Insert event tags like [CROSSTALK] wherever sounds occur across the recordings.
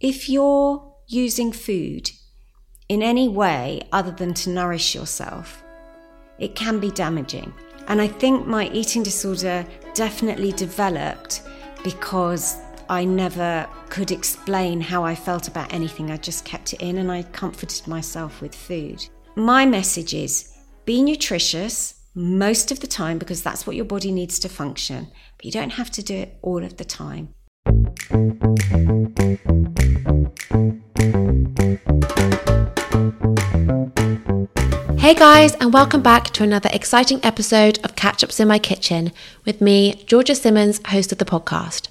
if you're using food in any way other than to nourish yourself, it can be damaging. And I think my eating disorder definitely developed because I never could explain how I felt about anything. I just kept it in and I comforted myself with food. My message is be nutritious most of the time because that's what your body needs to function, but you don't have to do it all of the time. Hey guys, and welcome back to another exciting episode of Catch Ups in My Kitchen with me, Georgia Simmons, host of the podcast.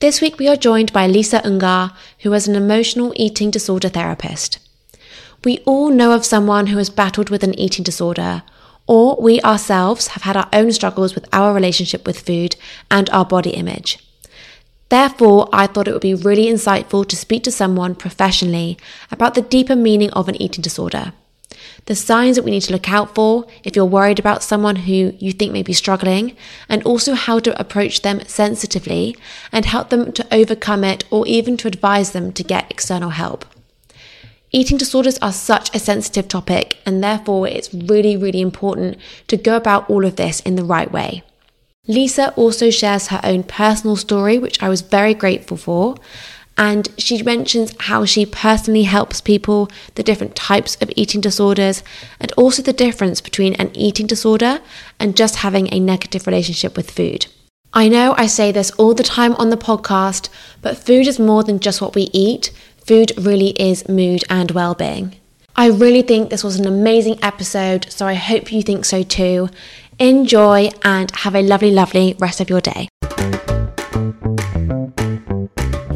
This week we are joined by Lisa Unger, who is an emotional eating disorder therapist. We all know of someone who has battled with an eating disorder, or we ourselves have had our own struggles with our relationship with food and our body image. Therefore, I thought it would be really insightful to speak to someone professionally about the deeper meaning of an eating disorder the signs that we need to look out for if you're worried about someone who you think may be struggling, and also how to approach them sensitively and help them to overcome it or even to advise them to get external help. Eating disorders are such a sensitive topic, and therefore it's really, really important to go about all of this in the right way. Lisa also shares her own personal story, which I was very grateful for, and she mentions how she personally helps people, the different types of eating disorders, and also the difference between an eating disorder and just having a negative relationship with food. I know I say this all the time on the podcast, but food is more than just what we eat. Food really is mood and well being. I really think this was an amazing episode, so I hope you think so too. Enjoy and have a lovely, lovely rest of your day.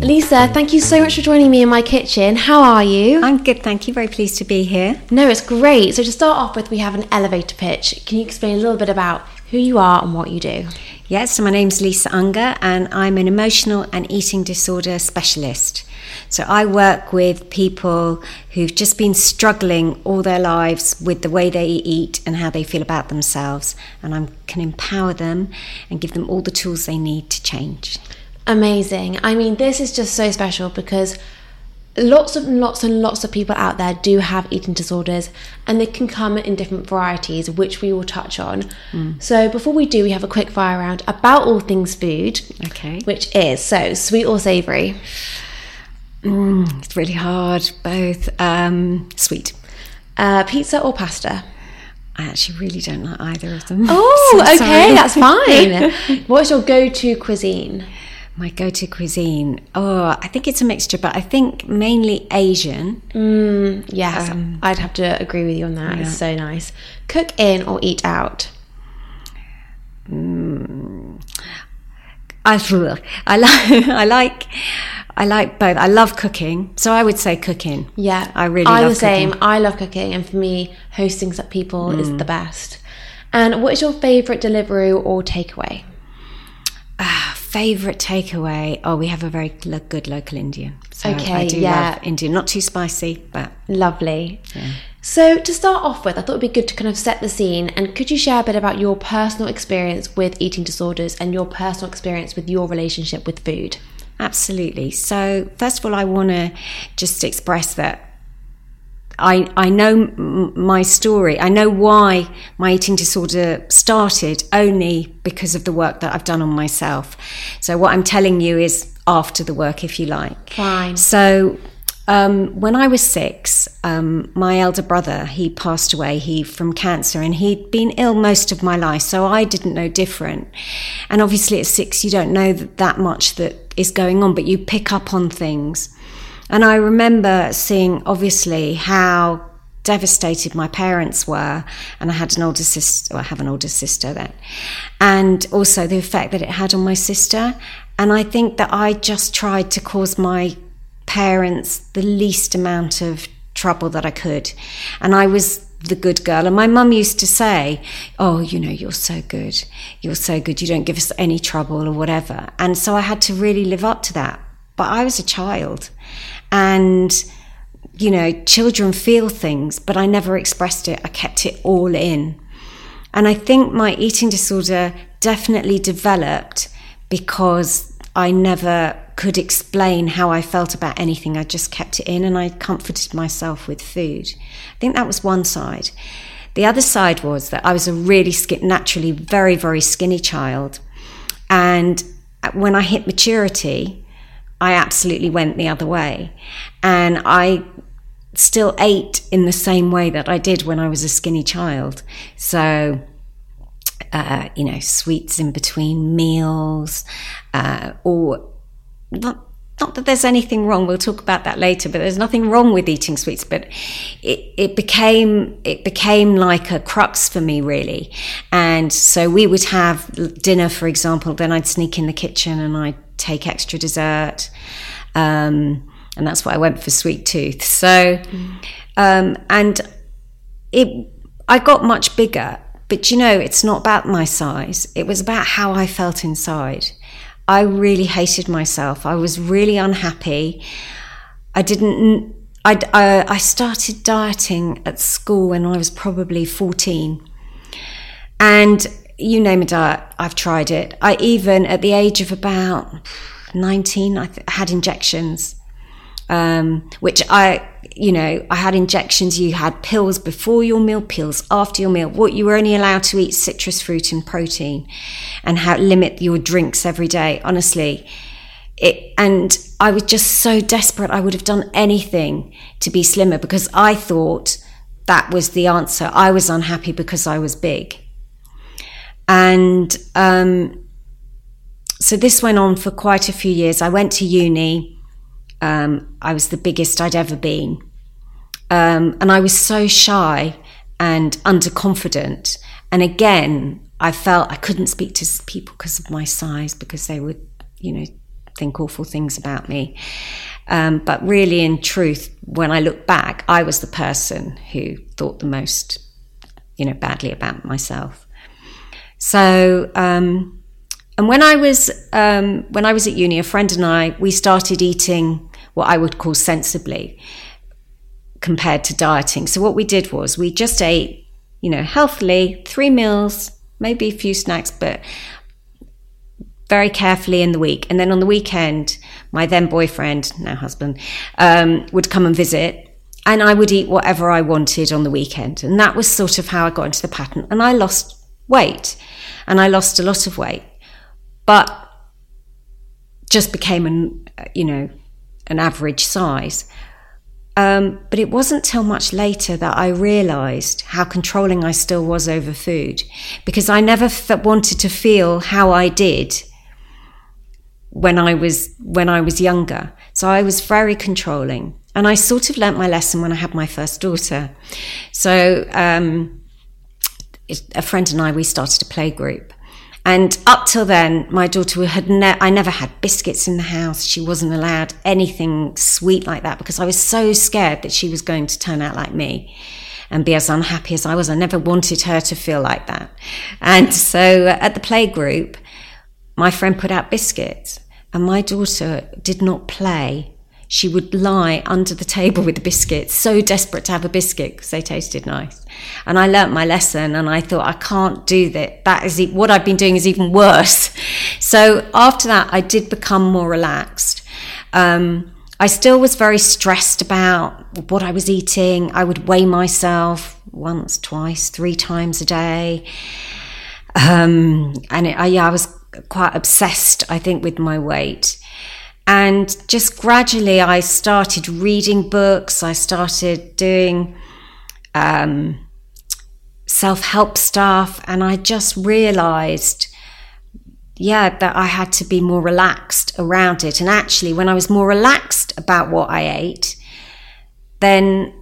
Lisa, thank you so much for joining me in my kitchen. How are you? I'm good, thank you. Very pleased to be here. No, it's great. So, to start off with, we have an elevator pitch. Can you explain a little bit about who you are and what you do? Yes, so my name's Lisa Unger, and I'm an emotional and eating disorder specialist. So, I work with people who've just been struggling all their lives with the way they eat and how they feel about themselves, and I can empower them and give them all the tools they need to change. Amazing. I mean, this is just so special because lots of lots and lots of people out there do have eating disorders and they can come in different varieties which we will touch on mm. so before we do we have a quick fire round about all things food okay which is so sweet or savory mm, it's really hard both um, sweet uh, pizza or pasta I actually really don't like either of them. Oh, [LAUGHS] so okay, that's fine. [LAUGHS] What's your go-to cuisine? My go to cuisine. Oh, I think it's a mixture, but I think mainly Asian. Mm, yes, um, I'd have to agree with you on that. Yeah. It's so nice. Cook in or eat out? Mm, I, I like [LAUGHS] I like I like both. I love cooking, so I would say cooking. Yeah, I really. I'm the same. I love cooking, and for me, hosting people mm. is the best. And what is your favorite delivery or takeaway? Ah, favorite takeaway? Oh, we have a very good local Indian. So okay, I do yeah. love Indian. Not too spicy, but lovely. Yeah. So to start off with, I thought it'd be good to kind of set the scene. And could you share a bit about your personal experience with eating disorders and your personal experience with your relationship with food? Absolutely. So first of all, I want to just express that I, I know m- my story. I know why my eating disorder started only because of the work that I've done on myself. So, what I'm telling you is after the work, if you like. Fine. So, um, when I was six, um, my elder brother he passed away. He from cancer, and he'd been ill most of my life, so I didn't know different. And obviously, at six, you don't know that, that much that is going on, but you pick up on things. And I remember seeing, obviously, how devastated my parents were. And I had an older sister, I have an older sister then. And also the effect that it had on my sister. And I think that I just tried to cause my parents the least amount of trouble that I could. And I was the good girl. And my mum used to say, Oh, you know, you're so good. You're so good. You don't give us any trouble or whatever. And so I had to really live up to that. But I was a child. And, you know, children feel things, but I never expressed it. I kept it all in. And I think my eating disorder definitely developed because I never could explain how I felt about anything. I just kept it in and I comforted myself with food. I think that was one side. The other side was that I was a really skin, naturally very, very skinny child. And when I hit maturity, I absolutely went the other way. And I still ate in the same way that I did when I was a skinny child. So, uh, you know, sweets in between meals, uh, or not not that there's anything wrong we'll talk about that later but there's nothing wrong with eating sweets but it, it became it became like a crux for me really. And so we would have dinner for example then i'd sneak in the kitchen and i'd take extra dessert um, and that's why i went for sweet tooth. So um, and it i got much bigger but you know it's not about my size. It was about how i felt inside I really hated myself. I was really unhappy. I didn't. I, I, I started dieting at school when I was probably 14. And you name a diet, I've tried it. I even, at the age of about 19, I th- had injections, um, which I you know, I had injections, you had pills before your meal, pills after your meal. What you were only allowed to eat citrus fruit and protein and how limit your drinks every day. Honestly, it, and I was just so desperate. I would have done anything to be slimmer because I thought that was the answer. I was unhappy because I was big. And um, so this went on for quite a few years. I went to uni um, I was the biggest I'd ever been. Um, and I was so shy and underconfident. And again, I felt I couldn't speak to people because of my size, because they would, you know, think awful things about me. Um, but really, in truth, when I look back, I was the person who thought the most, you know, badly about myself. So, um, and when I was um, when I was at uni, a friend and I we started eating what I would call sensibly compared to dieting. So what we did was we just ate, you know, healthily, three meals, maybe a few snacks, but very carefully in the week. And then on the weekend, my then boyfriend, now husband, um, would come and visit. And I would eat whatever I wanted on the weekend. And that was sort of how I got into the pattern. And I lost weight. And I lost a lot of weight. But just became an, you know, an average size. Um, but it wasn't till much later that I realized how controlling I still was over food because I never f- wanted to feel how I did when I was when I was younger. So I was very controlling, and I sort of learnt my lesson when I had my first daughter. So um, a friend and I we started a play group, and up till then, my daughter had ne- I never had biscuits in the house. She wasn't allowed anything sweet like that because I was so scared that she was going to turn out like me and be as unhappy as I was. I never wanted her to feel like that. And so uh, at the play group, my friend put out biscuits, and my daughter did not play she would lie under the table with the biscuits, so desperate to have a biscuit because they tasted nice. And I learnt my lesson and I thought, I can't do that. That is what I've been doing is even worse. [LAUGHS] So after that, I did become more relaxed. Um, I still was very stressed about what I was eating. I would weigh myself once, twice, three times a day. Um, and it, I, yeah, I was quite obsessed, I think, with my weight. And just gradually, I started reading books. I started doing um, self help stuff. And I just realized, yeah, that I had to be more relaxed around it. And actually, when I was more relaxed about what I ate, then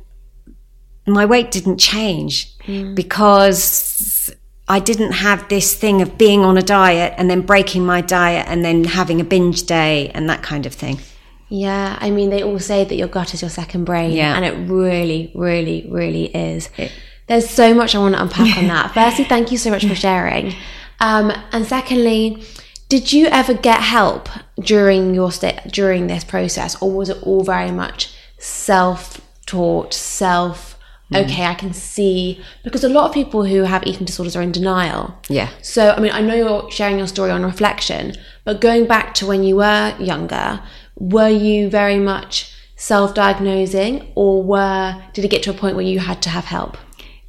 my weight didn't change mm. because I didn't have this thing of being on a diet and then breaking my diet and then having a binge day and that kind of thing. Yeah, I mean, they all say that your gut is your second brain. Yeah. And it really, really, really is. It, There's so much I want to unpack on [LAUGHS] that. Firstly, thank you so much for sharing. Um, and secondly, did you ever get help during your st- during this process, or was it all very much self-taught, self Mm. okay, I can see because a lot of people who have eating disorders are in denial. Yeah. So, I mean, I know you're sharing your story on reflection, But going back to when you were younger, were you very much self-diagnosing, or were did it get to a point where you had to have help?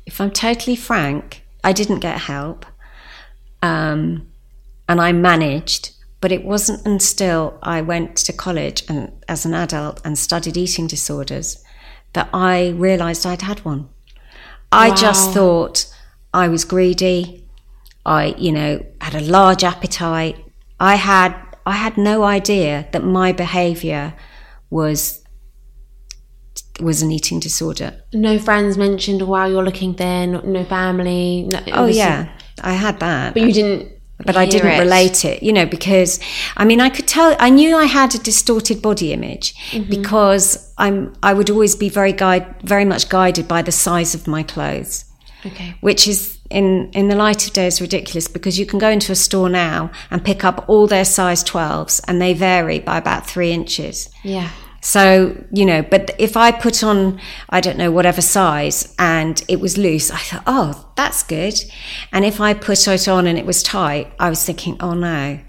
If I'm totally frank, I didn't get help, um, and I managed. But it wasn't until I went to college and as an adult and studied eating disorders that I realised I'd had one. I Wow. just thought I was greedy. I, you know, had a large appetite. I had I had no idea that my behaviour was was an eating disorder. No friends mentioned, "Wow, you're looking thin." No family. No, Oh yeah, I had that. but you didn't. But I didn't it. relate it, you know, because I mean, I could tell, I knew I had a distorted body image Mm-hmm. because I'm, I would always be very guide, very much guided by the size of my clothes, Okay. which is in, in the light of day is ridiculous because you can go into a store now and pick up all their size 12s and they vary by about three inches. Yeah. So, you know, but if I put on, I don't know, whatever size and it was loose, I thought, oh, that's good. And if I put it on and it was tight, I was thinking, oh no.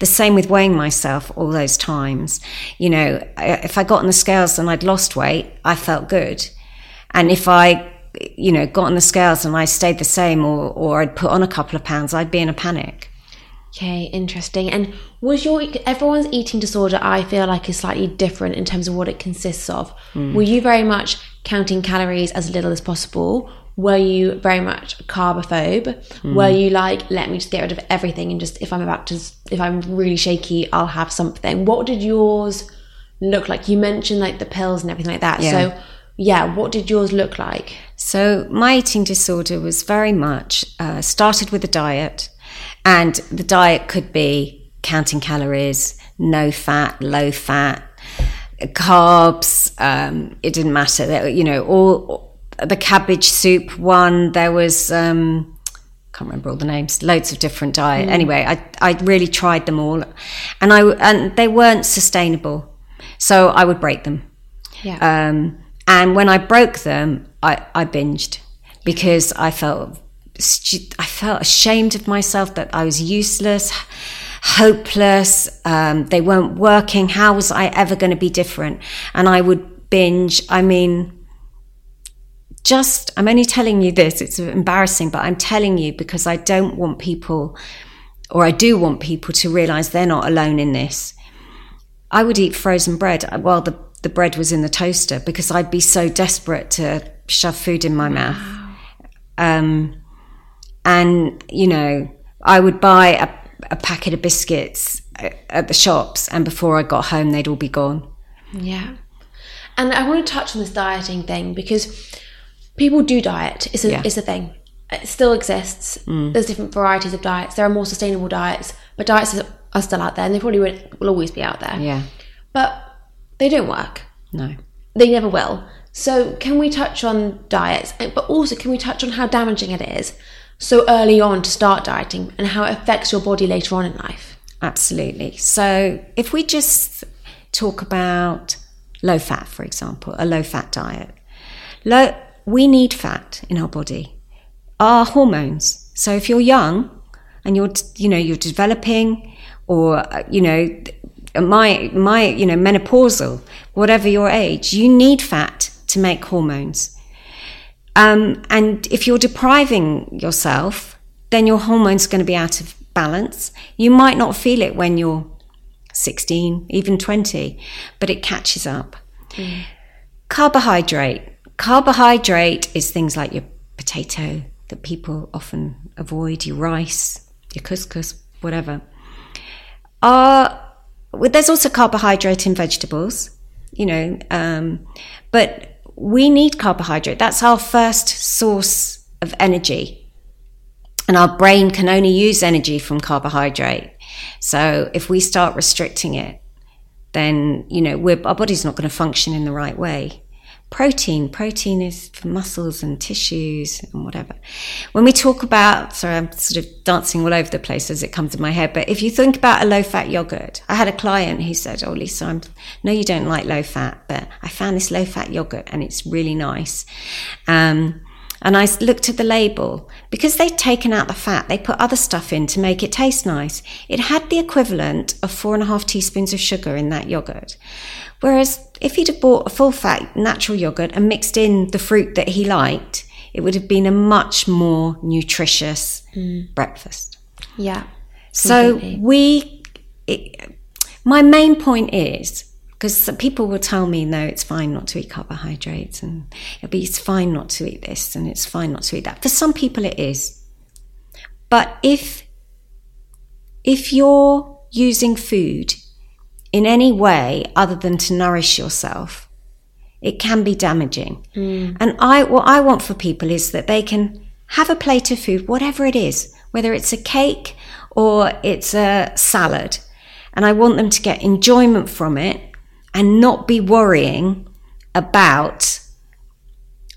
The same with weighing myself all those times. You know, if I got on the scales and I'd lost weight, I felt good. And if I, you know, got on the scales and I stayed the same or, or I'd put on a couple of pounds, I'd be in a panic. Okay, interesting. And was your everyone's eating disorder? I feel like is slightly different in terms of what it consists of. Were you very much counting calories as little as possible? Were you very much carbophobe? Were you like, let me just get rid of everything and just if I'm about to, if I'm really shaky, I'll have something. What did yours look like? You mentioned like the pills and everything like that. Yeah. So, yeah, what did yours look like? So my eating disorder was very much uh, started with a diet, and the diet could be counting calories, no fat, low fat, carbs. Um, it didn't matter. There- You know, all the cabbage soup one. There was. Um, can't remember all the names. Loads of different diet. Anyway, I I really tried them all, and I and they weren't sustainable. So I would break them. Yeah. Um, and when I broke them, I, I binged because I felt stu- I felt ashamed of myself that I was useless, hopeless. Um, they weren't working. How was I ever going to be different? And I would binge. I mean, just I'm only telling you this. It's embarrassing, but I'm telling you because I don't want people, or I do want people to realize they're not alone in this. I would eat frozen bread while the, the bread was in the toaster because I'd be so desperate to shove food in my mouth. Um, and, you know, I would buy a, a packet of biscuits at the shops, and before I got home, they'd all be gone. Yeah. And I want to touch on this dieting thing because people do diet. It's a, Yeah. it's a thing. It still exists. Mm. There's different varieties of diets. There are more sustainable diets, but diets are- still out there and they probably will, will always be out there. Yeah, But they don't work. no. They never will. So, can we touch on diets? But also, can we touch on how damaging it is so early on to start dieting and how it affects your body later on in life? Absolutely. So, if we just talk about low fat, for example, a low fat diet, low, we need fat in our body. Our hormones. So, if you're young and you're, you know, you're developing, or uh, you know, my my, you know, menopausal, whatever your age, you need fat to make hormones. Um, and if you're depriving yourself, then your hormones are going to be out of balance. You might not feel it when you're 16, even 20, but it catches up. Carbohydrate. Carbohydrate is things like your potato that people often avoid, your rice, your couscous, whatever. Uh, well, there's also carbohydrate in vegetables, you know, um, but we need carbohydrate. That's our first source of energy. And our brain can only use energy from carbohydrate. So if we start restricting it, then, you know, our body's not going to function in the right way. Protein, protein is for muscles and tissues and whatever. When we talk about, sorry, I'm sort of dancing all over the place as it comes in my head, but if you think about a low fat yogurt, I had a client who said, Oh, Lisa, I'm, no, you don't like low fat, but I found this low fat yogurt and it's really nice. Um, and I looked at the label. Because they'd taken out the fat, they put other stuff in to make it taste nice. It had the equivalent of four and a half teaspoons of sugar in that yogurt. Whereas if he'd have bought a full fat natural yogurt and mixed in the fruit that he liked, it would have been a much more nutritious mm. breakfast. Yeah. So we, it, my main point is because people will tell me no it's fine not to eat carbohydrates and it'll be it's fine not to eat this and it's fine not to eat that. For some people it is. But if if you're using food in any way other than to nourish yourself it can be damaging. Mm. and i what i want for people is that they can have a plate of food whatever it is whether it's a cake or it's a salad and i want them to get enjoyment from it and not be worrying about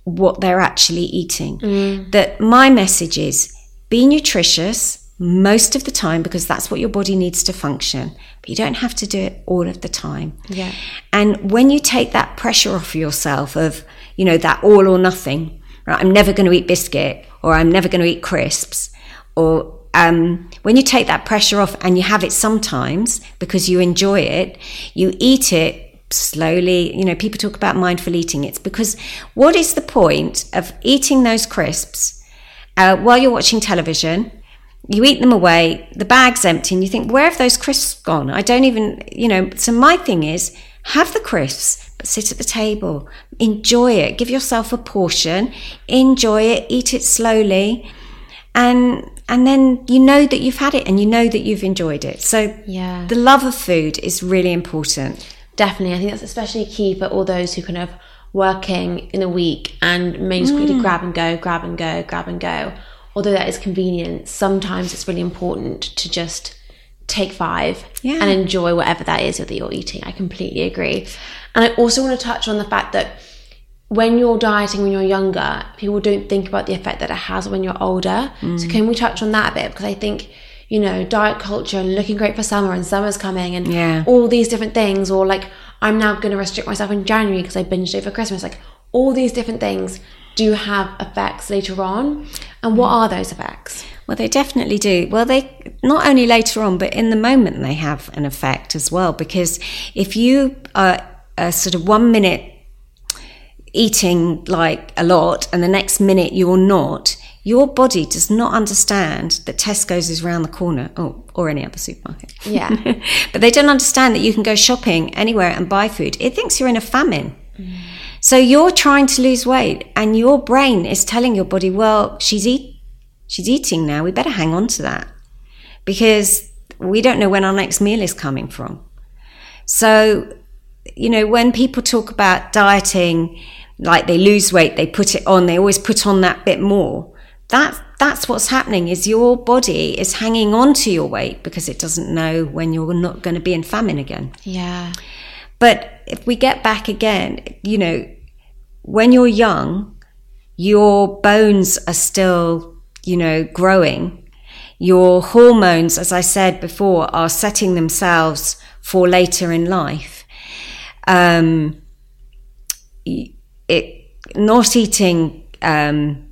what they're actually eating. Mm. That my message is be nutritious most of the time because that's what your body needs to function, but you don't have to do it all of the time. Yeah. And when you take that pressure off yourself of, you know, that all or nothing, right? I'm never going to eat biscuit or I'm never going to eat crisps or um, when you take that pressure off and you have it sometimes because you enjoy it, you eat it slowly. You know, people talk about mindful eating. It's because what is the point of eating those crisps uh, while you're watching television? You eat them away, the bag's empty, and you think, where have those crisps gone? I don't even, you know. So, my thing is, have the crisps, but sit at the table, enjoy it, give yourself a portion, enjoy it, eat it slowly and and then you know that you've had it and you know that you've enjoyed it. So yeah. the love of food is really important. Definitely. I think that's especially key for all those who kind of working in a week and may just quickly mm. grab and go grab and go grab and go. Although that is convenient sometimes it's really important to just take five yeah. and enjoy whatever that is that you're eating. I completely agree. And i also want to touch on the fact that when you're dieting when you're younger, people don't think about the effect that it has when you're older. Mm. So can we touch on that a bit? Because I think, you know, diet culture and looking great for summer and summer's coming and yeah. all these different things, or like I'm now going to restrict myself in January because I binged over Christmas. Like all these different things do have effects later on. And what mm. are those effects? Well, they definitely do. Well, they not only later on, but in the moment they have an effect as well. Because if you are a sort of one minute eating like a lot and the next minute you're not, your body does not understand that Tesco's is around the corner oh, or any other supermarket. Yeah. [LAUGHS] but they don't understand that you can go shopping anywhere and buy food. It thinks you're in a famine. Mm. So you're trying to lose weight and your brain is telling your body, well, she's eat she's eating now. We better hang on to that because we don't know when our next meal is coming from. So, you know, when people talk about dieting, like they lose weight, they put it on, they always put on that bit more. That that's what's happening is your body is hanging on to your weight because it doesn't know when you're not going to be in famine again. Yeah. But if we get back again, you know, when you're young, your bones are still, you know, growing. Your hormones, as I said before, are setting themselves for later in life. Um, it not eating um,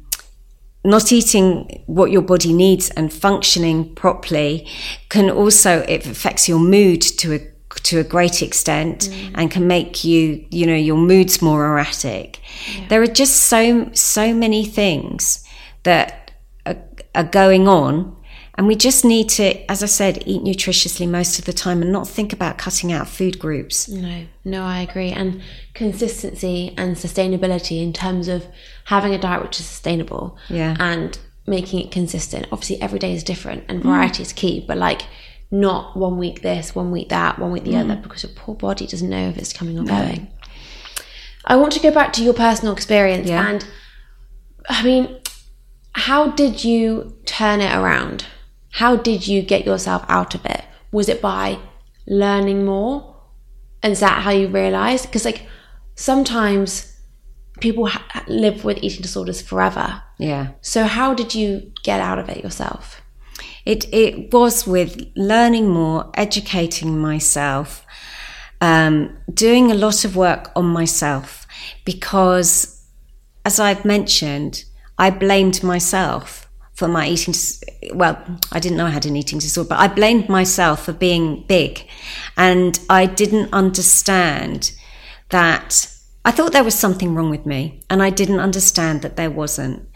not eating what your body needs and functioning properly can also it affects your mood to a to a great extent mm. and can make you you know your moods more erratic yeah. there are just so so many things that are, are going on and we just need to, as I said, eat nutritiously most of the time and not think about cutting out food groups. No, no, I agree. And consistency and sustainability in terms of having a diet which is sustainable yeah. and making it consistent. Obviously, every day is different and variety mm. is key, but like not one week this, one week that, one week the mm. other, because your poor body doesn't know if it's coming or no. going. I want to go back to your personal experience yeah. and I mean, how did you turn it around? How did you get yourself out of it? Was it by learning more? And is that how you realized? Because, like, sometimes people ha- live with eating disorders forever. Yeah. So, how did you get out of it yourself? It, it was with learning more, educating myself, um, doing a lot of work on myself because, as I've mentioned, I blamed myself for my eating. Well, I didn't know I had an eating disorder, but I blamed myself for being big, and I didn't understand that. I thought there was something wrong with me, and I didn't understand that there wasn't.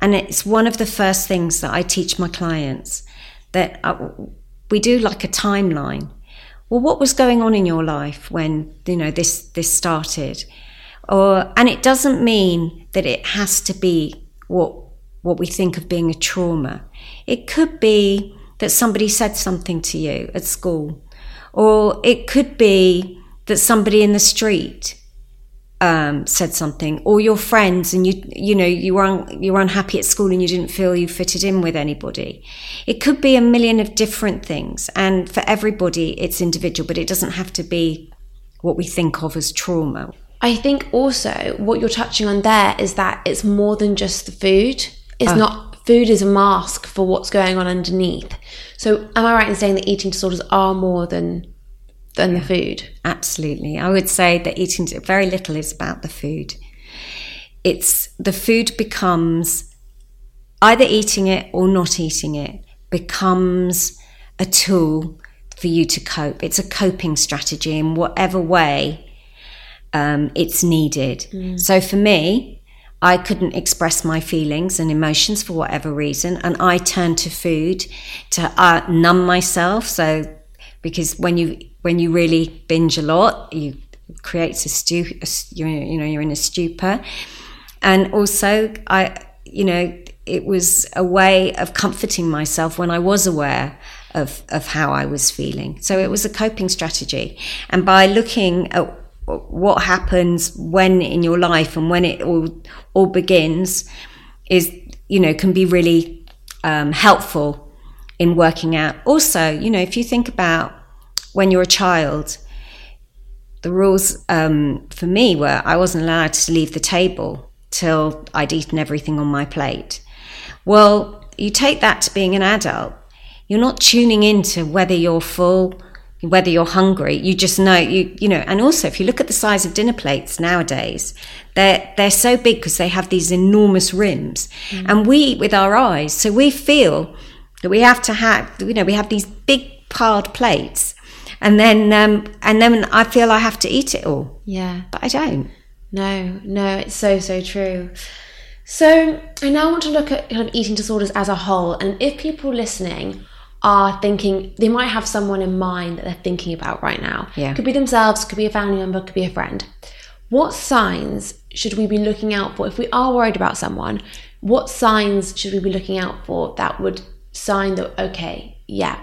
And it's one of the first things that I teach my clients that I, uh, we do like a timeline. Well, what was going on in your life when you know this this started? Or and it doesn't mean that it has to be what what we think of being a trauma. It could be that somebody said something to you at school, or it could be that somebody in the street um, said something, or your friends, and you you know you were un, you were unhappy at school and you didn't feel you fitted in with anybody. It could be a million of different things, and for everybody, it's individual, but it doesn't have to be what we think of as trauma. I think also what you're touching on there is that it's more than just the food. It's oh. not food is a mask for what's going on underneath. So am I right in saying that eating disorders are more than than yeah, the food? Absolutely. I would say that eating very little is about the food. It's the food becomes either eating it or not eating it becomes a tool for you to cope. It's a coping strategy in whatever way um, it's needed. Mm. So for me, I couldn't express my feelings and emotions for whatever reason, and I turned to food to uh, numb myself. So because when you when you really binge a lot, you creates a stu a, you know you're in a stupor, and also I you know it was a way of comforting myself when I was aware of of how I was feeling. So it was a coping strategy, and by looking at what happens when in your life and when it all all begins is you know can be really um, helpful in working out. Also you know if you think about when you're a child the rules um, for me were i wasn't allowed to leave the table till i'd eaten everything on my plate. Well you take that to being an adult. You're not tuning into whether you're full whether you're hungry you just know you you know and also if you look at the size of dinner plates nowadays they're they're so big because they have these enormous rims. Mm. and we eat with our eyes so we feel that we have to have you know we have these big piled plates and then um, and then I feel I have to eat it all. Yeah. But I don't. No no it's so so true. So I now want to look at kind of eating disorders as a whole and if people listening are thinking they might have someone in mind that they're thinking about right now. Yeah. Could be themselves, could be a family member, could be a friend. What signs should we be looking out for if we are worried about someone? What signs should we be looking out for that would sign that okay, yeah,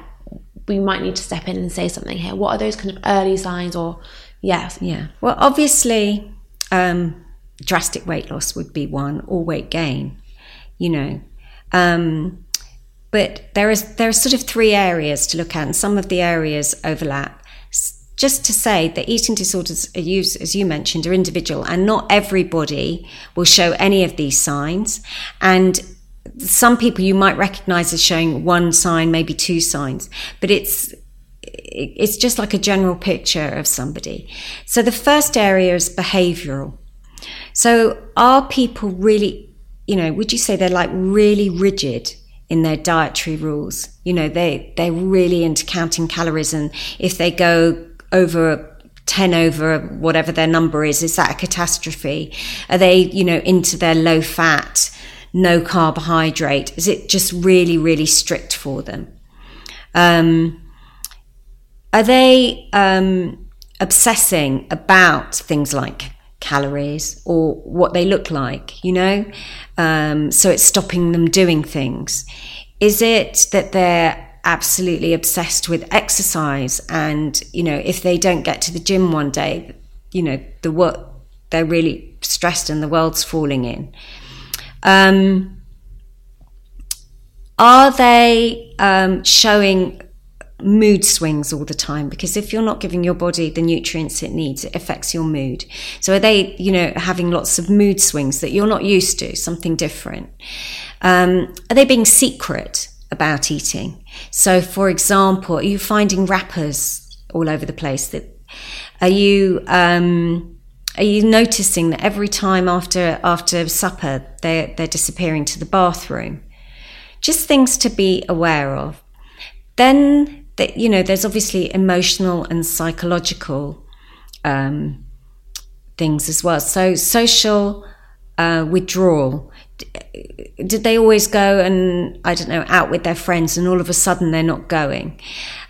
we might need to step in and say something here? What are those kind of early signs or yes? Yeah. Well, obviously, um, drastic weight loss would be one, or weight gain. You know, um, but there is there are sort of three areas to look at, and some of the areas overlap. Just to say that eating disorders, are used, as you mentioned, are individual, and not everybody will show any of these signs. And some people you might recognize as showing one sign, maybe two signs, but it's it's just like a general picture of somebody. So the first area is behavioral. So are people really, you know, would you say they're like really rigid in their dietary rules. You know, they, they're really into counting calories. And if they go over 10 over whatever their number is, is that a catastrophe? Are they, you know, into their low fat, no carbohydrate? Is it just really, really strict for them? Um, are they um, obsessing about things like calories or what they look like, you know? Um, so it's stopping them doing things. Is it that they're absolutely obsessed with exercise and, you know, if they don't get to the gym one day, you know, the work, they're really stressed and the world's falling in. Um, are they um, showing mood swings all the time because if you're not giving your body the nutrients it needs it affects your mood so are they you know having lots of mood swings that you're not used to something different um, are they being secret about eating so for example are you finding wrappers all over the place that are you um, are you noticing that every time after after supper they're they're disappearing to the bathroom? Just things to be aware of. Then that you know, there's obviously emotional and psychological um, things as well. So social uh, withdrawal. Did they always go and I don't know out with their friends, and all of a sudden they're not going?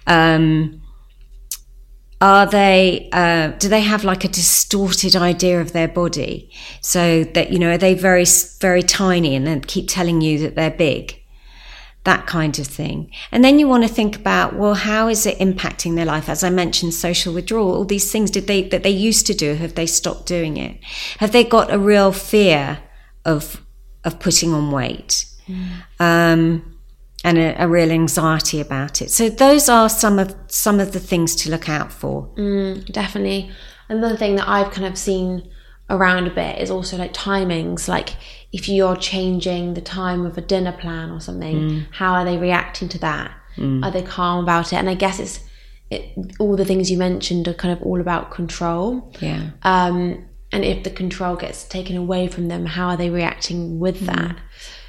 Um, are they uh, do they have like a distorted idea of their body so that you know are they very very tiny and then keep telling you that they're big that kind of thing and then you want to think about well how is it impacting their life as i mentioned social withdrawal all these things did they that they used to do have they stopped doing it have they got a real fear of of putting on weight mm. um, and a, a, real anxiety about it. So those are some of some of the things to look out for. Mm, definitely. Another thing that I've kind of seen around a bit is also like timings. Like if you're changing the time of a dinner plan or something, mm. how are they reacting to that? Mm. Are they calm about it? And I guess it's it, all the things you mentioned are kind of all about control. Yeah. Um, and if the control gets taken away from them, how are they reacting with mm. that?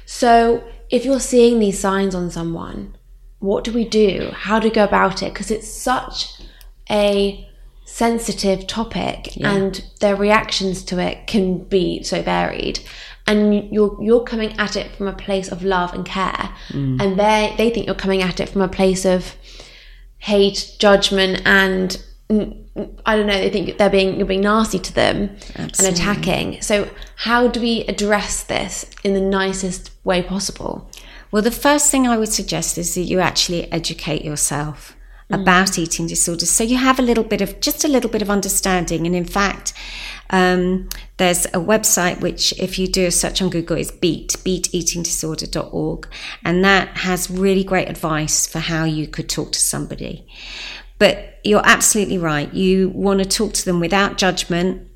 So if you're seeing these signs on someone, what do we do? How do we go about it? Because it's such a sensitive topic yeah. and their reactions to it can be so varied and you're you're coming at it from a place of love and care mm. and they they think you're coming at it from a place of hate judgment and I don't know. They think they're being you're being nasty to them Absolutely. and attacking. So how do we address this in the nicest way possible? Well, the first thing I would suggest is that you actually educate yourself. About eating disorders, so you have a little bit of just a little bit of understanding. And in fact, um, there's a website which, if you do a search on Google, is Beat beateatingdisorder.org, and that has really great advice for how you could talk to somebody. But you're absolutely right. You want to talk to them without judgment,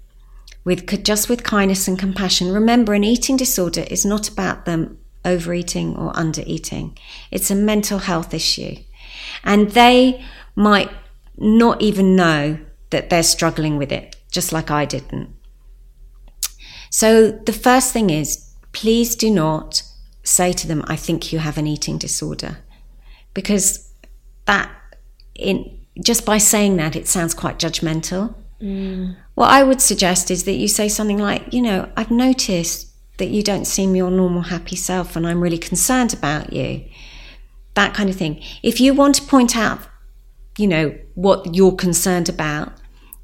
with just with kindness and compassion. Remember, an eating disorder is not about them overeating or undereating. It's a mental health issue. And they might not even know that they're struggling with it, just like I didn't. So the first thing is please do not say to them, I think you have an eating disorder. Because that in just by saying that, it sounds quite judgmental. Mm. What I would suggest is that you say something like, you know, I've noticed that you don't seem your normal happy self and I'm really concerned about you. That kind of thing. If you want to point out, you know, what you're concerned about,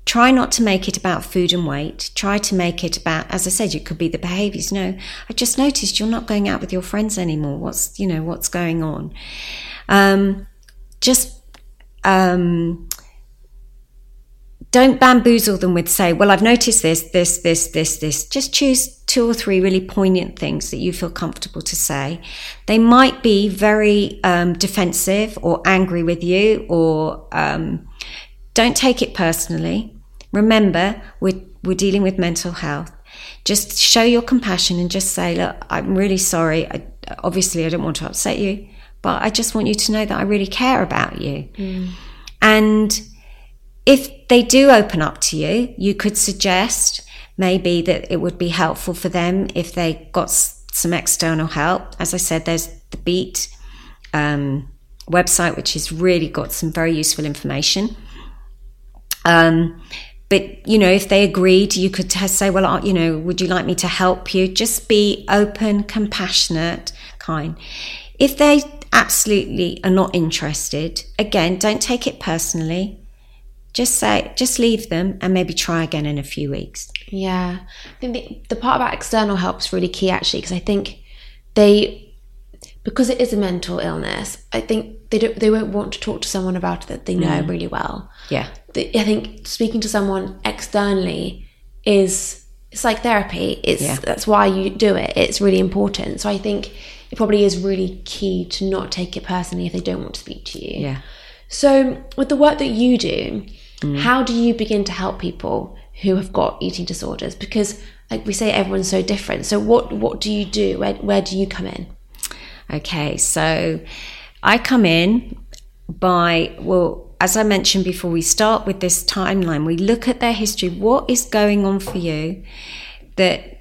try not to make it about food and weight. Try to make it about, as I said, it could be the behaviors. No, I just noticed you're not going out with your friends anymore. What's, you know, what's going on? Um, just um, don't bamboozle them with say, well, I've noticed this, this, this, this, this. Just choose two or three really poignant things that you feel comfortable to say. They might be very um, defensive or angry with you, or um, don't take it personally. Remember, we're, we're dealing with mental health. Just show your compassion and just say, look, I'm really sorry. I, obviously, I don't want to upset you but I just want you to know that I really care about you. Mm. And if they do open up to you, you could suggest maybe that it would be helpful for them if they got some external help. As I said, there's the Beat um, website, which has really got some very useful information. Um, but you know, if they agreed, you could say, "Well, uh, you know, would you like me to help you?" Just be open, compassionate, kind. If they absolutely are not interested, again, don't take it personally. Just say, just leave them and maybe try again in a few weeks. Yeah. I think the, the part about external help is really key actually, because I think they, because it is a mental illness, I think they don't, they won't want to talk to someone about it that they know mm. really well. Yeah. I think speaking to someone externally is, it's like therapy. It's, yeah. that's why you do it. It's really important. So I think it probably is really key to not take it personally if they don't want to speak to you. Yeah. So, with the work that you do, mm. how do you begin to help people who have got eating disorders? Because, like we say, everyone's so different. So, what what do you do? Where where do you come in? Okay, so I come in by well as I mentioned before, we start with this timeline. We look at their history. What is going on for you that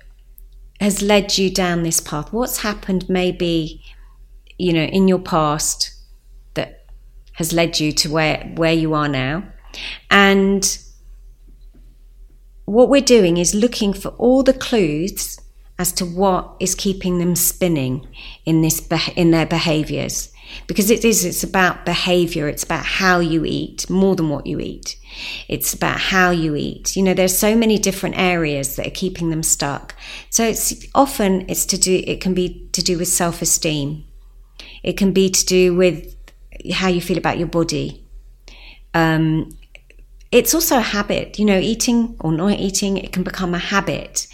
has led you down this path? What's happened maybe, you know, in your past that has led you to where, where you are now? And what we're doing is looking for all the clues as to what is keeping them spinning in this in their behaviors. Because it is it's about behavior. It's about how you eat more than what you eat. It's about how you eat. You know there's so many different areas that are keeping them stuck. So it's often it's to do it can be to do with self-esteem. It can be to do with how you feel about your body. Um, it's also a habit you know eating or not eating it can become a habit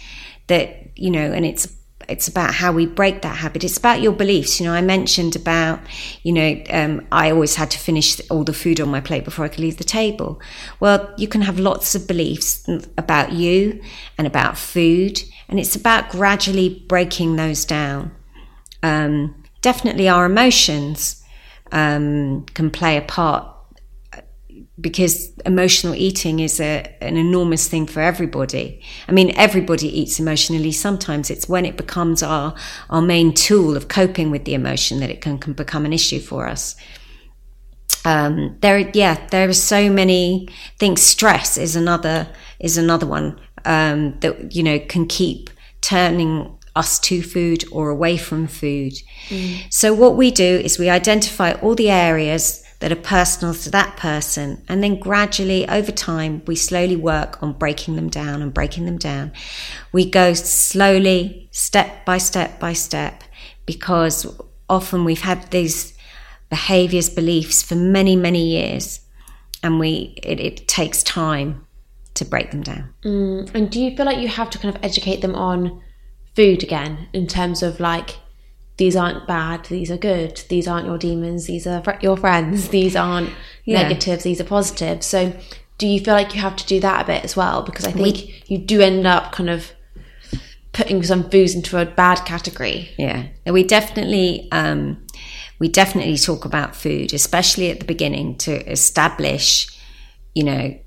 that you know, and it's it's about how we break that habit. It's about your beliefs. You know, I mentioned about, you know, um, I always had to finish all the food on my plate before I could leave the table. Well, you can have lots of beliefs about you and about food, and it's about gradually breaking those down. Um, definitely, our emotions um, can play a part because emotional eating is a, an enormous thing for everybody. I mean, everybody eats emotionally. Sometimes it's when it becomes our, our main tool of coping with the emotion that it can, can become an issue for us. Um, there, yeah, there are so many things. Stress is another, is another one, um, that, you know, can keep turning us to food or away from food. Mm. So what we do is we identify all the areas that are personal to that person. And then gradually, over time, we slowly work on breaking them down and breaking them down. We go slowly, step by step by step, because often we've had these behaviors, beliefs for many, many years. And we it, it takes time to break them down. Mm. And do you feel like you have to kind of educate them on food again in terms of like these aren't bad, these are good, these aren't your demons, these are your friends, [LAUGHS] these aren't yeah. negatives, these are positive. So, do you feel like you have to do that a bit as well? Because I think we, you do end up kind of putting some foods into a bad category. Yeah, we definitely. Um, we definitely talk about food, especially at the beginning, to establish, you know,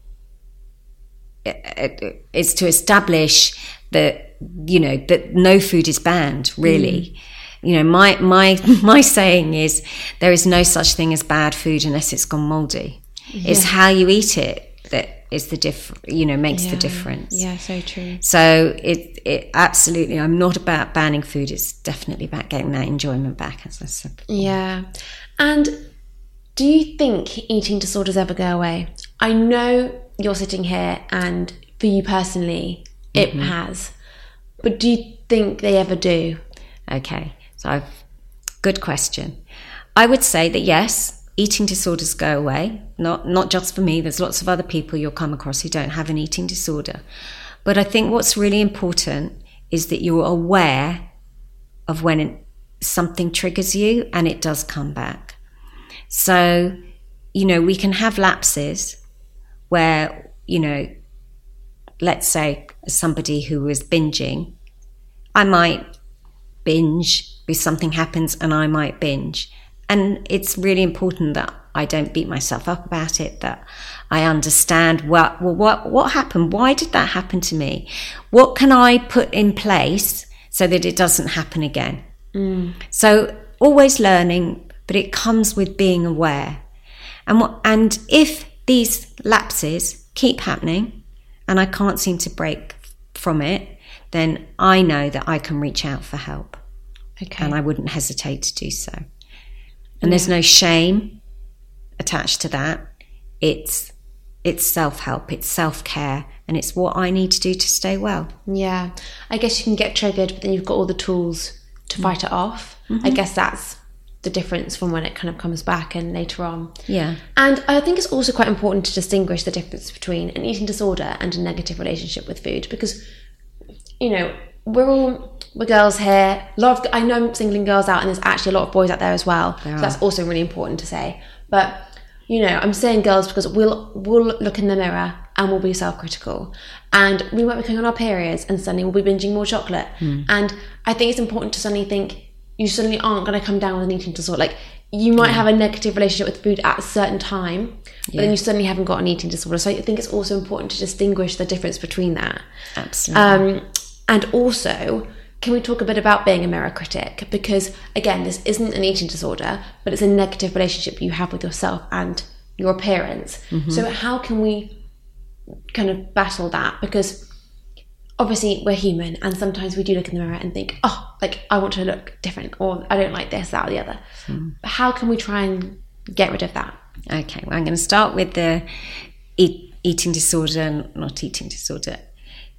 it's to establish that you know that no food is banned really mm you know my my [LAUGHS] my saying is there is no such thing as bad food unless it's gone moldy. Yeah. it's how you eat it that is the diff you know makes yeah. the difference. Yeah so true. So it it absolutely i'm not about banning food. It's definitely about getting that enjoyment back as i said before. yeah. And do you think eating disorders ever go away? I know you're sitting here and for you personally it mm-hmm. has. But do you think they ever do? Okay so, good question. I would say that yes, eating disorders go away. Not not just for me. There's lots of other people you'll come across who don't have an eating disorder. But I think what's really important is that you're aware of when something triggers you and it does come back. So, you know, we can have lapses where, you know, let's say somebody who was binging, I might binge something happens and I might binge. And it's really important that I don't beat myself up about it, that I understand what, well, what, what happened? Why did that happen to me? What can I put in place so that it doesn't happen again? Mm. So always learning, but it comes with being aware. And what, and if these lapses keep happening and I can't seem to break from it, then I know that I can reach out for help. Okay. And I wouldn't hesitate to do so. And yeah. there's no shame attached to that. It's it's self-help, it's self-care, and it's what I need to do to stay well. Yeah. I guess you can get triggered, but then you've got all the tools to mm. fight it off. Mm-hmm. I guess that's the difference from when it kind of comes back and later on. Yeah. And I think it's also quite important to distinguish the difference between an eating disorder and a negative relationship with food because you know, we're all we're girls here. A lot of I know singling girls out, and there's actually a lot of boys out there as well. So that's also really important to say. But you know, I'm saying girls because we'll we'll look in the mirror and we'll be self-critical, and we might be coming on our periods, and suddenly we'll be binging more chocolate. Mm. And I think it's important to suddenly think you suddenly aren't going to come down with an eating disorder. Like you might have a negative relationship with food at a certain time, but Yeah. then you suddenly haven't got an eating disorder. So I think it's also important to distinguish the difference between that. Absolutely. Um, and also, can we talk a bit about being a mirror critic? Because again, this isn't an eating disorder, but it's a negative relationship you have with yourself and your appearance. Mm-hmm. So how can we kind of battle that? Because obviously we're human, and sometimes we do look in the mirror and think, "Oh, like I want to look different," or "I don't like this, that, or the other." Hmm. But how can we try and get rid of that? Okay, well, I'm going to start with the eat, eating disorder, not eating disorder.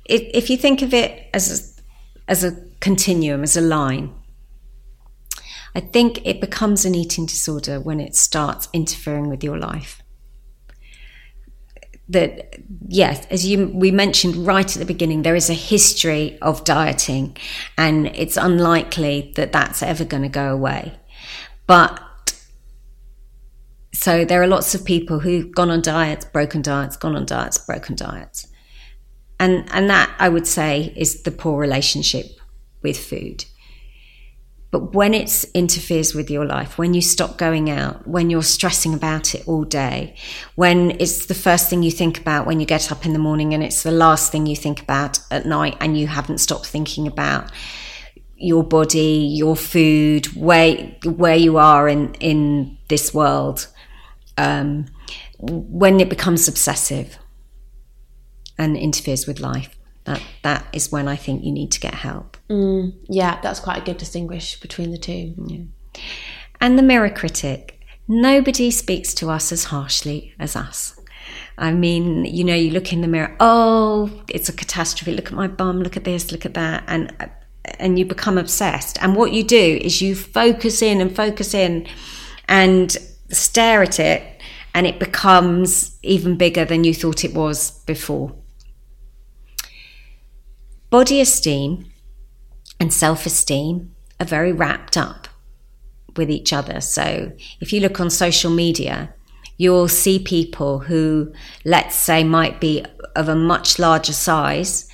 If, if you think of it as a, as a continuum, as a line, I think it becomes an eating disorder when it starts interfering with your life. That yes, as you we mentioned right at the beginning, there is a history of dieting, and it's unlikely that that's ever going to go away. But so there are lots of people who've gone on diets, broken diets, gone on diets, broken diets. And and that I would say is the poor relationship with food. But when it interferes with your life, when you stop going out, when you're stressing about it all day, when it's the first thing you think about when you get up in the morning and it's the last thing you think about at night and you haven't stopped thinking about your body, your food, where where you are in in this world, um, when it becomes obsessive and interferes with life, that that is when I think you need to get help. Mm, yeah, that's quite a good distinguish between the two. And the mirror critic, nobody speaks to us as harshly as us. I mean, you know, you look in the mirror, oh, it's a catastrophe. Look at my bum, look at this, look at that. And and you become obsessed. And what you do is you focus in and focus in and stare at it and it becomes even bigger than you thought it was before. Body esteem and self esteem are very wrapped up with each other. So if you look on social media, you'll see people who, let's say, might be of a much larger size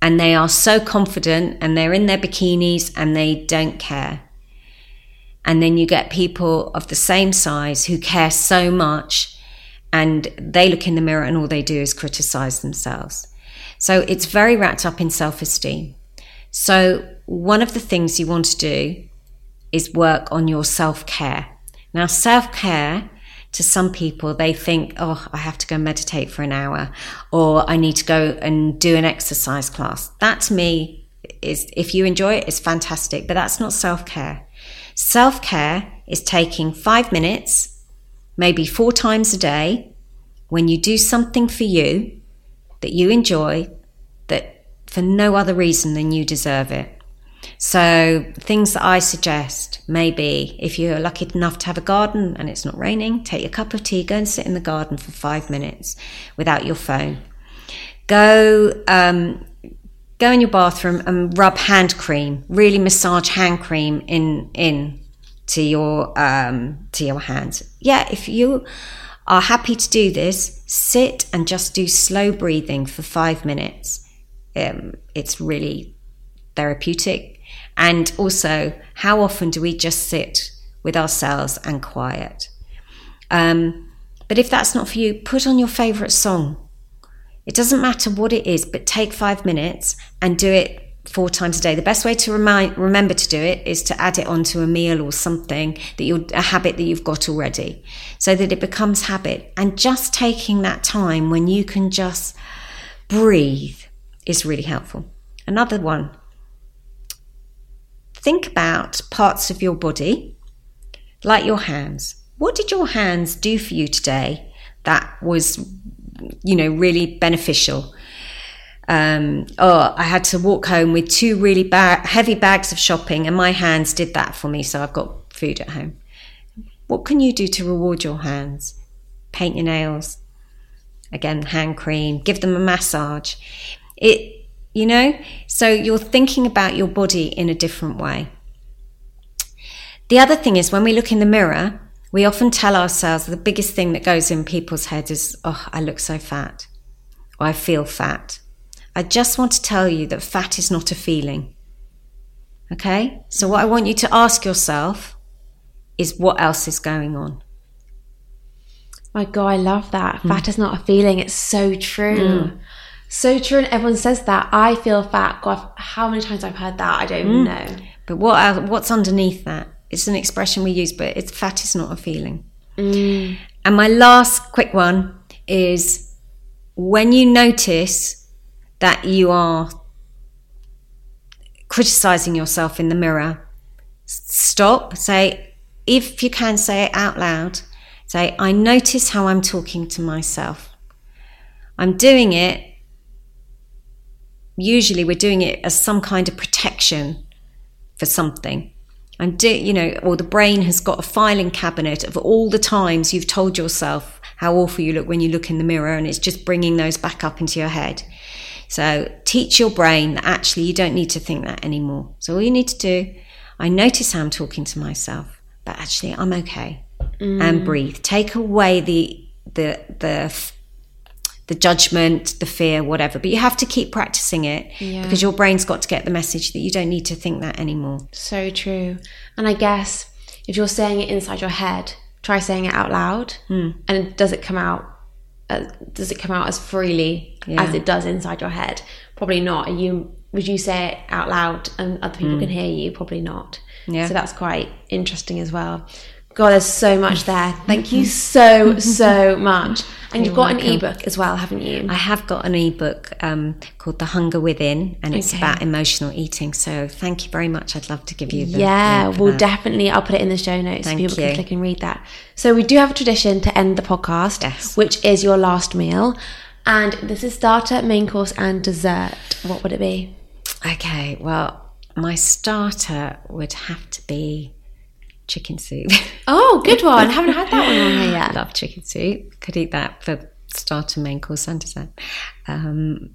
and they are so confident and they're in their bikinis and they don't care. And then you get people of the same size who care so much and they look in the mirror and all they do is criticize themselves. So it's very wrapped up in self esteem. So one of the things you want to do is work on your self care. Now, self care to some people, they think, oh, I have to go meditate for an hour or I need to go and do an exercise class. That to me is, if you enjoy it, it's fantastic, but that's not self care. Self care is taking five minutes, maybe four times a day, when you do something for you that you enjoy, that for no other reason than you deserve it. So, things that I suggest maybe if you're lucky enough to have a garden and it's not raining, take a cup of tea, go and sit in the garden for five minutes without your phone. Go, um, go in your bathroom and rub hand cream, really massage hand cream in in to your um, to your hands. Yeah, if you are happy to do this, sit and just do slow breathing for five minutes. Um, it's really therapeutic. And also, how often do we just sit with ourselves and quiet? Um, but if that's not for you, put on your favorite song. It doesn't matter what it is, but take five minutes and do it four times a day. The best way to remind, remember to do it is to add it onto a meal or something that you're a habit that you've got already, so that it becomes habit. And just taking that time when you can just breathe is really helpful. Another one. Think about parts of your body, like your hands. What did your hands do for you today that was, you know, really beneficial? Um, oh, I had to walk home with two really ba- heavy bags of shopping, and my hands did that for me, so I've got food at home. What can you do to reward your hands? Paint your nails. Again, hand cream. Give them a massage. It, you know, so you're thinking about your body in a different way. The other thing is when we look in the mirror, we often tell ourselves the biggest thing that goes in people's heads is, oh, I look so fat, or I feel fat. I just want to tell you that fat is not a feeling. Okay? So, what I want you to ask yourself is what else is going on. My God, I love that. Mm. Fat is not a feeling. It's so true. Mm. So true. And everyone says that. I feel fat. God, how many times I've heard that, I don't mm. know. But what else, what's underneath that? It's an expression we use, but it's fat is not a feeling. Mm. And my last quick one is when you notice that you are criticizing yourself in the mirror, stop, say, if you can say it out loud, say, I notice how I'm talking to myself. I'm doing it. Usually, we're doing it as some kind of protection for something. I'm do, you know, or the brain has got a filing cabinet of all the times you've told yourself how awful you look when you look in the mirror, and it's just bringing those back up into your head. So teach your brain that actually you don't need to think that anymore. So all you need to do, I notice how I'm talking to myself, but actually I'm okay mm. and breathe. Take away the the the the judgment, the fear, whatever. But you have to keep practicing it yeah. because your brain's got to get the message that you don't need to think that anymore. So true. And I guess if you're saying it inside your head, try saying it out loud. Mm. And does it come out? Uh, does it come out as freely yeah. as it does inside your head? Probably not. Are you would you say it out loud and other people mm. can hear you? Probably not. Yeah. So that's quite interesting as well. God, there's so much [LAUGHS] there. Thank you so, so much. And you've got welcome. an ebook as well, haven't you? I have got an ebook um, called The Hunger Within, and it's okay. about emotional eating. So thank you very much. I'd love to give you the. Yeah, we'll definitely. I'll put it in the show notes thank so people you. can click and read that. So we do have a tradition to end the podcast, yes. which is your last meal. And this is starter, main course, and dessert. What would it be? Okay, well, my starter would have to be chicken soup. [LAUGHS] Oh, good one. I haven't had that one on here yet. Love chicken soup. Could eat that for starter, main course, and dessert. Um,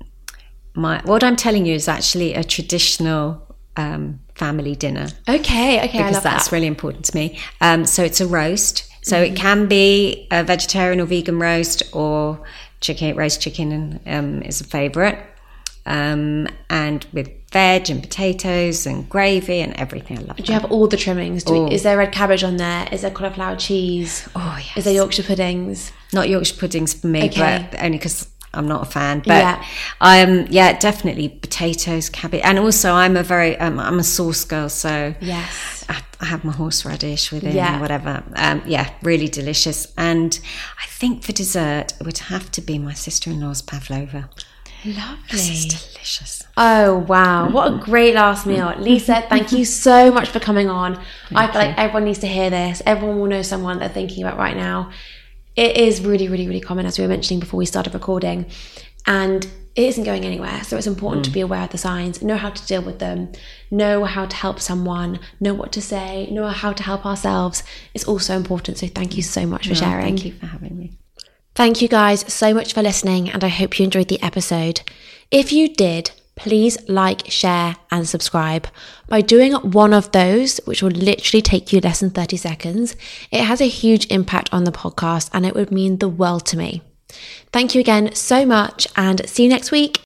my what I'm telling you is actually a traditional um, family dinner. Okay, okay, because that's that. really important to me. Um, so it's a roast. So mm-hmm. it can be a vegetarian or vegan roast, or chicken roast chicken um, is a favourite um, and with veg and potatoes and gravy and everything. I love. Do you have all the trimmings? We, is there red cabbage on there? Is there cauliflower cheese? Oh yes. Is there Yorkshire puddings? Not Yorkshire puddings for me, okay. but only because I'm not a fan. But yeah. I'm yeah, definitely potatoes, cabbage, and also I'm a very um, I'm a sauce girl, so yes. I, I have my horseradish with it yeah. or whatever. Um, yeah, really delicious. And I think for dessert it would have to be my sister-in-law's pavlova. Lovely. This is delicious. Oh, wow. What a great last meal. Lisa, thank you so much for coming on. Thank I feel you. like everyone needs to hear this. Everyone will know someone they're thinking about right now. It is really, really, really common, as we were mentioning before we started recording. And it isn't going anywhere. So it's important mm. to be aware of the signs, know how to deal with them, know how to help someone, know what to say, know how to help ourselves. It's also important. So thank you so much for sharing. Thank you for having me. Thank you guys so much for listening, and I hope you enjoyed the episode. If you did, please like, share, and subscribe. By doing one of those, which will literally take you less than 30 seconds, it has a huge impact on the podcast and it would mean the world to me. Thank you again so much, and see you next week.